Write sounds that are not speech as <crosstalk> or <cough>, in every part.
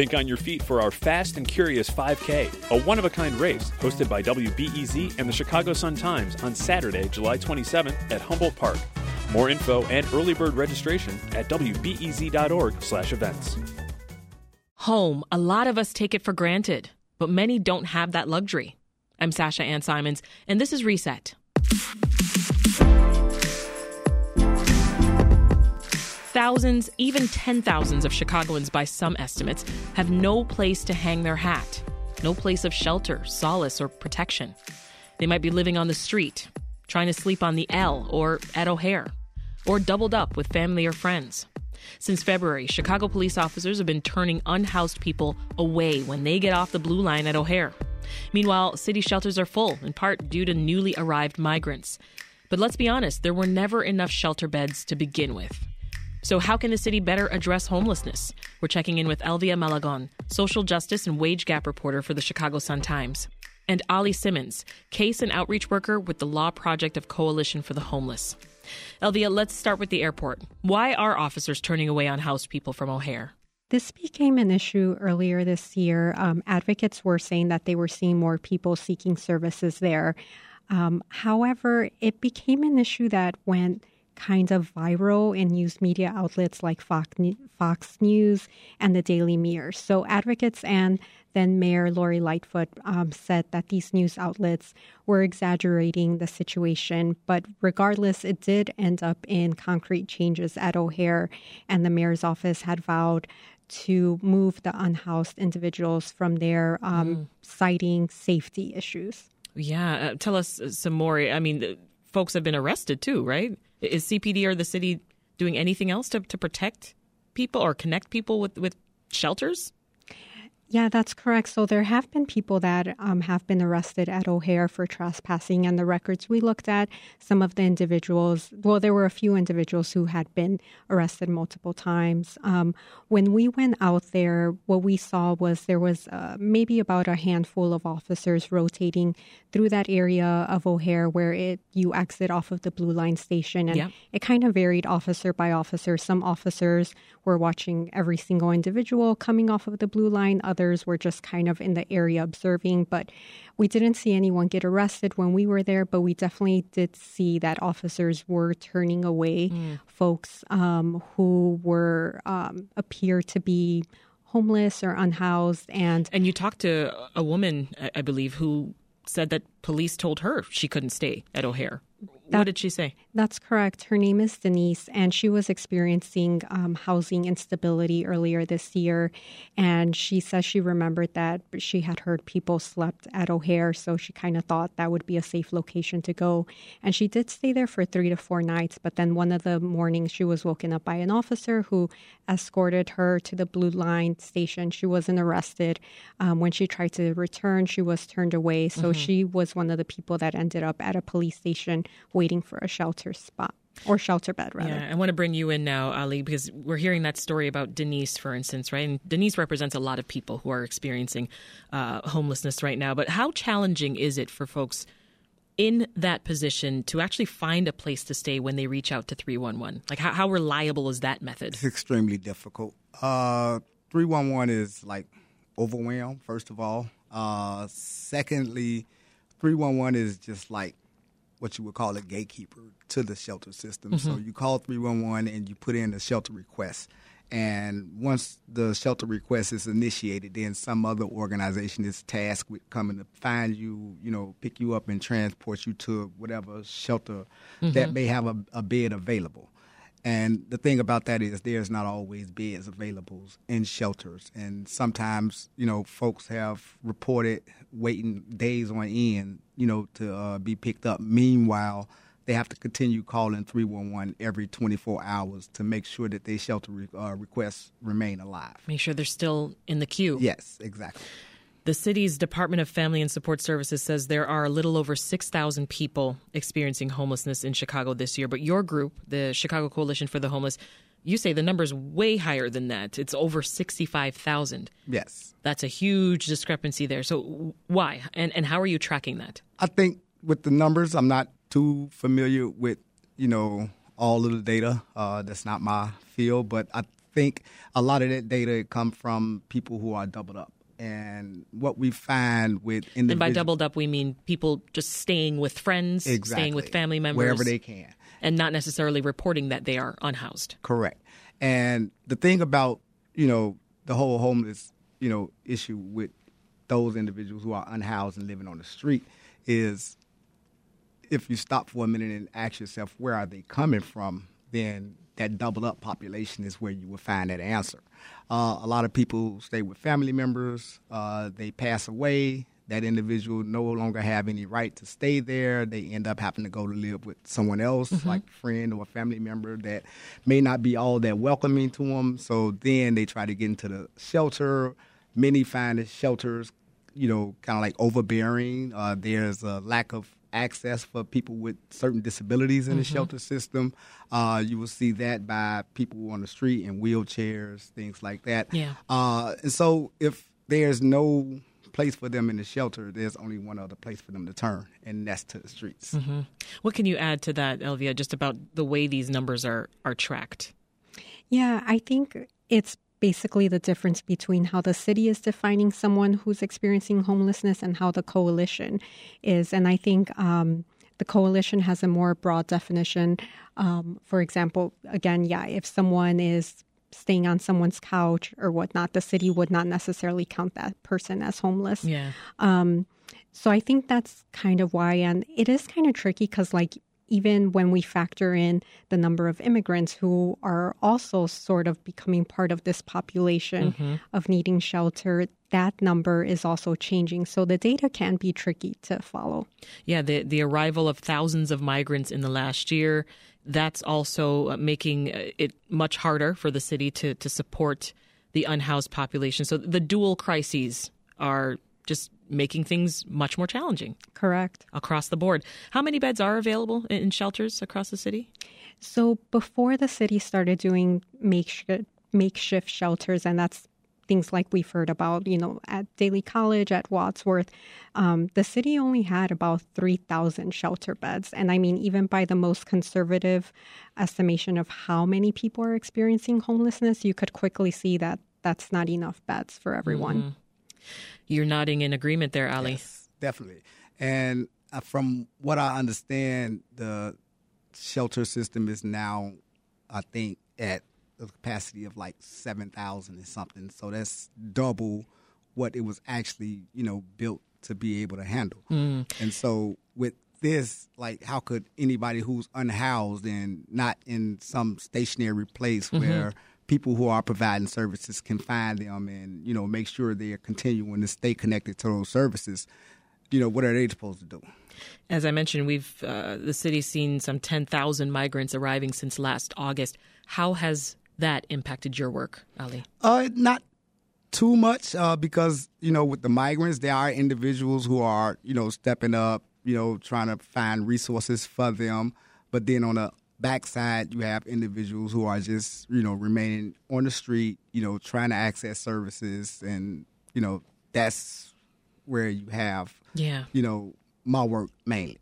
Think on your feet for our Fast and Curious 5K, a one of a kind race hosted by WBEZ and the Chicago Sun Times on Saturday, July 27th at Humboldt Park. More info and early bird registration at wbez.org/events. Home, a lot of us take it for granted, but many don't have that luxury. I'm Sasha Ann Simons, and this is Reset. Thousands, even ten thousands of Chicagoans, by some estimates, have no place to hang their hat, no place of shelter, solace, or protection. They might be living on the street, trying to sleep on the L or at O'Hare, or doubled up with family or friends. Since February, Chicago police officers have been turning unhoused people away when they get off the blue line at O'Hare. Meanwhile, city shelters are full, in part due to newly arrived migrants. But let's be honest, there were never enough shelter beds to begin with. So, how can the city better address homelessness? We're checking in with Elvia Malagón, social justice and wage gap reporter for the Chicago Sun Times, and Ali Simmons, case and outreach worker with the Law Project of Coalition for the Homeless. Elvia, let's start with the airport. Why are officers turning away unhoused people from O'Hare? This became an issue earlier this year. Um, advocates were saying that they were seeing more people seeking services there. Um, however, it became an issue that went kind of viral in news media outlets like Fox, Fox News and the Daily Mirror. So advocates and then Mayor Lori Lightfoot um, said that these news outlets were exaggerating the situation. But regardless, it did end up in concrete changes at O'Hare, and the mayor's office had vowed to move the unhoused individuals from there, um, mm. citing safety issues. Yeah, uh, tell us some more. I mean, folks have been arrested too, right? Is CPD or the city doing anything else to, to protect people or connect people with, with shelters? Yeah, that's correct. So there have been people that um, have been arrested at O'Hare for trespassing, and the records we looked at, some of the individuals, well, there were a few individuals who had been arrested multiple times. Um, when we went out there, what we saw was there was uh, maybe about a handful of officers rotating through that area of O'Hare where it you exit off of the Blue Line station, and yeah. it kind of varied officer by officer. Some officers were watching every single individual coming off of the Blue Line. Others others were just kind of in the area observing. But we didn't see anyone get arrested when we were there, but we definitely did see that officers were turning away mm. folks um, who were um, appear to be homeless or unhoused and and you talked to a woman i believe who said that police told her she couldn't stay at o'hare that, what did she say? That's correct. Her name is Denise, and she was experiencing um, housing instability earlier this year. And she says she remembered that she had heard people slept at O'Hare, so she kind of thought that would be a safe location to go. And she did stay there for three to four nights, but then one of the mornings she was woken up by an officer who escorted her to the Blue Line station. She wasn't arrested. Um, when she tried to return, she was turned away. So mm-hmm. she was one of the people that ended up at a police station waiting for a shelter spot or shelter bed rather. Yeah, I want to bring you in now, Ali, because we're hearing that story about Denise, for instance, right? And Denise represents a lot of people who are experiencing uh, homelessness right now. But how challenging is it for folks in that position to actually find a place to stay when they reach out to 311? Like, how, how reliable is that method? It's extremely difficult. Uh, 311 is like overwhelmed, first of all. Uh, secondly, 311 is just like what you would call a gatekeeper to the shelter system. Mm-hmm. So you call 311 and you put in a shelter request. And once the shelter request is initiated, then some other organization is tasked with coming to find you, you know, pick you up and transport you to whatever shelter mm-hmm. that may have a, a bed available. And the thing about that is there's not always beds available in shelters. And sometimes, you know, folks have reported waiting days on end, you know, to uh, be picked up. Meanwhile, they have to continue calling 311 every 24 hours to make sure that their shelter re- uh, requests remain alive. Make sure they're still in the queue. Yes, exactly. The city's Department of Family and Support Services says there are a little over 6,000 people experiencing homelessness in Chicago this year. But your group, the Chicago Coalition for the Homeless, you say the number's way higher than that. It's over 65,000. Yes. That's a huge discrepancy there. So why? And, and how are you tracking that? I think with the numbers, I'm not too familiar with, you know, all of the data. Uh, that's not my field. But I think a lot of that data come from people who are doubled up. And what we find with individuals. And by doubled up, we mean people just staying with friends, exactly, staying with family members. Wherever they can. And not necessarily reporting that they are unhoused. Correct. And the thing about, you know, the whole homeless, you know, issue with those individuals who are unhoused and living on the street is if you stop for a minute and ask yourself where are they coming from, then that double up population is where you will find that answer. Uh, a lot of people stay with family members. Uh, they pass away. That individual no longer have any right to stay there. They end up having to go to live with someone else, mm-hmm. like a friend or a family member that may not be all that welcoming to them. So then they try to get into the shelter. Many find the shelters, you know, kind of like overbearing. Uh, there's a lack of access for people with certain disabilities in mm-hmm. the shelter system. Uh, you will see that by people on the street in wheelchairs, things like that. Yeah. Uh, and so if there's no place for them in the shelter, there's only one other place for them to turn, and that's to the streets. Mm-hmm. What can you add to that, Elvia, just about the way these numbers are, are tracked? Yeah, I think it's basically the difference between how the city is defining someone who's experiencing homelessness and how the coalition is. And I think um, the coalition has a more broad definition. Um, for example, again, yeah, if someone is staying on someone's couch or whatnot, the city would not necessarily count that person as homeless. Yeah. Um, so I think that's kind of why, and it is kind of tricky because, like, even when we factor in the number of immigrants who are also sort of becoming part of this population mm-hmm. of needing shelter, that number is also changing. So the data can be tricky to follow. Yeah, the, the arrival of thousands of migrants in the last year, that's also uh, making uh, it much harder for the city to, to support the unhoused population. So the dual crises are just making things much more challenging. Correct. Across the board. How many beds are available in shelters across the city? So before the city started doing makeshift, makeshift shelters, and that's things like we've heard about, you know, at Daley College, at Wadsworth, um, the city only had about 3,000 shelter beds. And I mean, even by the most conservative estimation of how many people are experiencing homelessness, you could quickly see that that's not enough beds for everyone. Mm-hmm. You're nodding in agreement there, Ali. Yes, definitely. And uh, from what I understand, the shelter system is now, I think, at the capacity of like 7,000 and something. So that's double what it was actually, you know, built to be able to handle. Mm. And so with this, like, how could anybody who's unhoused and not in some stationary place mm-hmm. where people who are providing services can find them and you know make sure they are continuing to stay connected to those services. You know what are they supposed to do? As i mentioned we've uh, the city's seen some 10,000 migrants arriving since last august. How has that impacted your work ali? Uh, not too much uh, because you know with the migrants there are individuals who are you know stepping up you know trying to find resources for them. But then on the backside, you have individuals who are just, you know, remaining on the street, you know, trying to access services. And, you know, that's where you have, yeah, you know, my work mainly.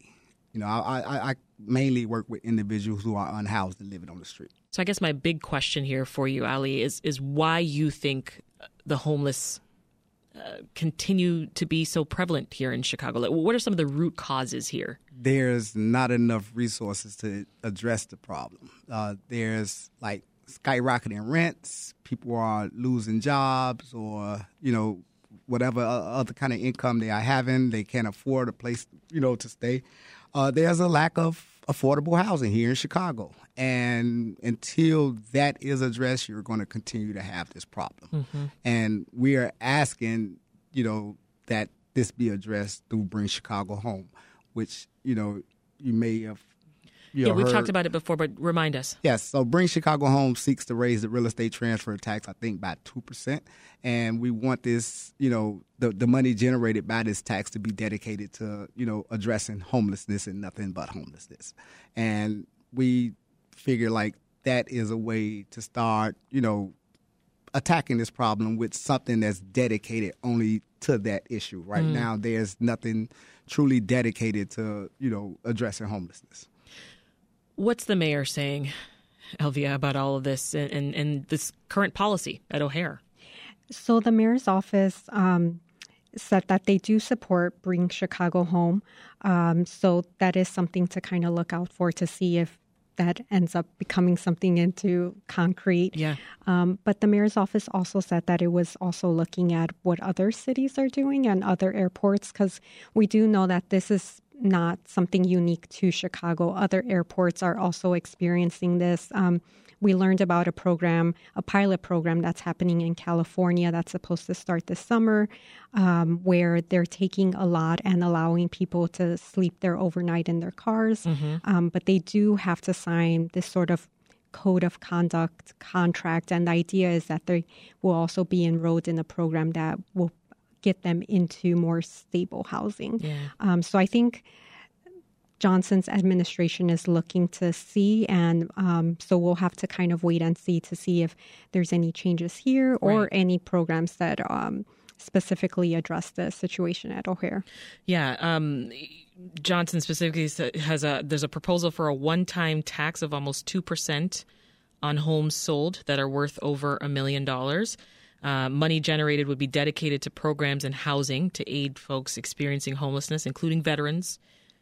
You know, I, I, I mainly work with individuals who are unhoused and living on the street. So I guess my big question here for you, Ali, is is why you think the homeless continue to be so prevalent here in Chicago? Like, what are some of the root causes here? There's not enough resources to address the problem. Uh, there's like skyrocketing rents, people are losing jobs, or you know whatever other kind of income they are having, they can't afford a place you know to stay. Uh, there's a lack of affordable housing here in Chicago. And until that is addressed, you're going to continue to have this problem. Mm-hmm. And we are asking, you know, that this be addressed through Bring Chicago Home, which, you know, you may have yeah, we've heard. talked about it before, but remind us. Yes, so Bring Chicago Home seeks to raise the real estate transfer tax, I think, by two percent, and we want this, you know, the the money generated by this tax to be dedicated to, you know, addressing homelessness and nothing but homelessness, and we figure like that is a way to start, you know, attacking this problem with something that's dedicated only to that issue. Right mm. now, there's nothing truly dedicated to, you know, addressing homelessness. What's the mayor saying? Elvia, about all of this and, and, and this current policy at O'Hare? So the mayor's office um, said that they do support Bring Chicago Home. Um, so that is something to kind of look out for to see if that ends up becoming something into concrete. Yeah. Um, but the mayor's office also said that it was also looking at what other cities are doing and other airports because we do know that this is not something unique to Chicago. Other airports are also experiencing this. Um, we learned about a program, a pilot program that's happening in California that's supposed to start this summer, um, where they're taking a lot and allowing people to sleep there overnight in their cars. Mm-hmm. Um, but they do have to sign this sort of code of conduct contract. And the idea is that they will also be enrolled in a program that will get them into more stable housing. Yeah. Um, so I think Johnson's administration is looking to see, and um, so we'll have to kind of wait and see to see if there's any changes here or Right. any programs that um, specifically address the situation at O'Hare. Yeah, um, Johnson specifically has a there's a proposal for a one-time tax of almost two percent on homes sold that are worth over a million dollars. Uh, money generated would be dedicated to programs and housing to aid folks experiencing homelessness, including veterans,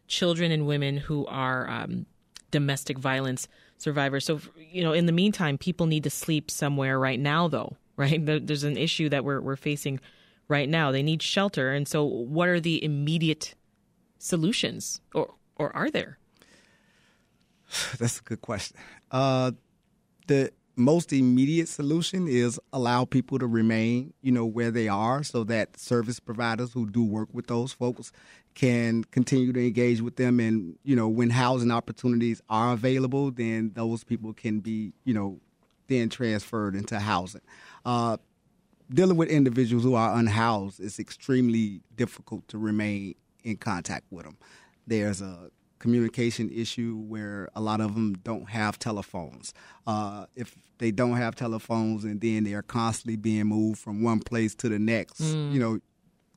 children, and women who are um, domestic violence survivors. So, you know, in the meantime, people need to sleep somewhere right now, though, <laughs> right? There's an issue that we're, we're facing right now. They need shelter. And so, what are the immediate solutions, or, or are there? <sighs> That's a good question. Uh, the most immediate solution is allow people to remain, you know, where they are, so that service providers who do work with those folks can continue to engage with them. And you know, when housing opportunities are available, then those people can be, you know, then transferred into housing. Uh, dealing with individuals who are unhoused is extremely difficult to remain in contact with them. There's a communication issue where a lot of them don't have telephones. Uh, if they don't have telephones and then they are constantly being moved from one place to the next, you know,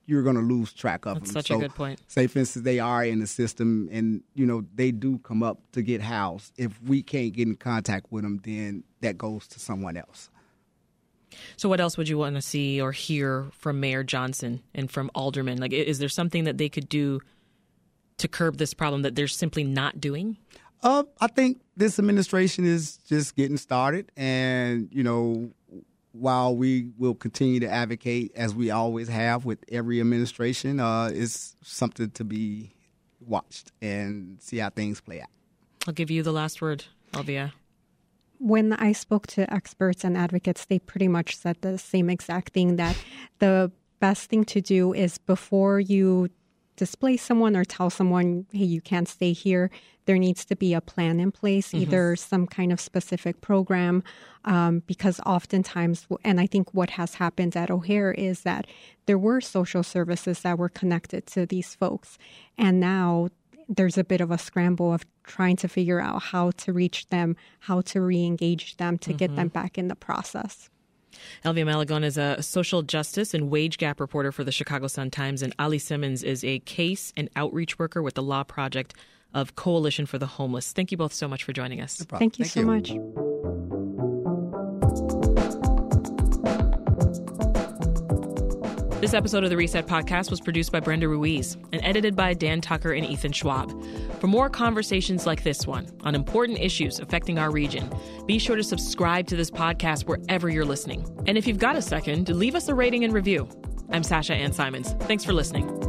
you're going to lose track of Mm. That's them. such a good point. Say, for instance, they are in the system and, you know, they do come up to get housed. If we can't get in contact with them, then that goes to someone else. So, what else would you want to see or hear from Mayor Johnson and from aldermen? Like, is there something that they could do to curb this problem that they're simply not doing? Uh, I think this administration is just getting started, and you know, while we will continue to advocate as we always have with every administration, uh, it's something to be watched and see how things play out. I'll give you the last word, Elvia. when I spoke to experts and advocates, they pretty much said the same exact thing that the best thing to do is before you displace someone or tell someone, hey, you can't stay here, there needs to be a plan in place, either some kind of specific program. Um, because oftentimes, and I think what has happened at O'Hare is that there were social services that were connected to these folks. And now there's a bit of a scramble of trying to figure out how to reach them, how to re-engage them to get them back in the process. Elvia Malagón is a social justice and wage gap reporter for the Chicago Sun-Times, and Ali Simmons is a case and outreach worker with the Law Project of Coalition for the Homeless. Thank you both so much for joining us. Thank you so much. This episode of the Reset Podcast was produced by Brenda Ruiz and edited by Dan Tucker and Ethan Schwab. For more conversations like this one on important issues affecting our region, be sure to subscribe to this podcast wherever you're listening. And if you've got a second, leave us a rating and review. I'm Sasha Ann Simons. Thanks for listening.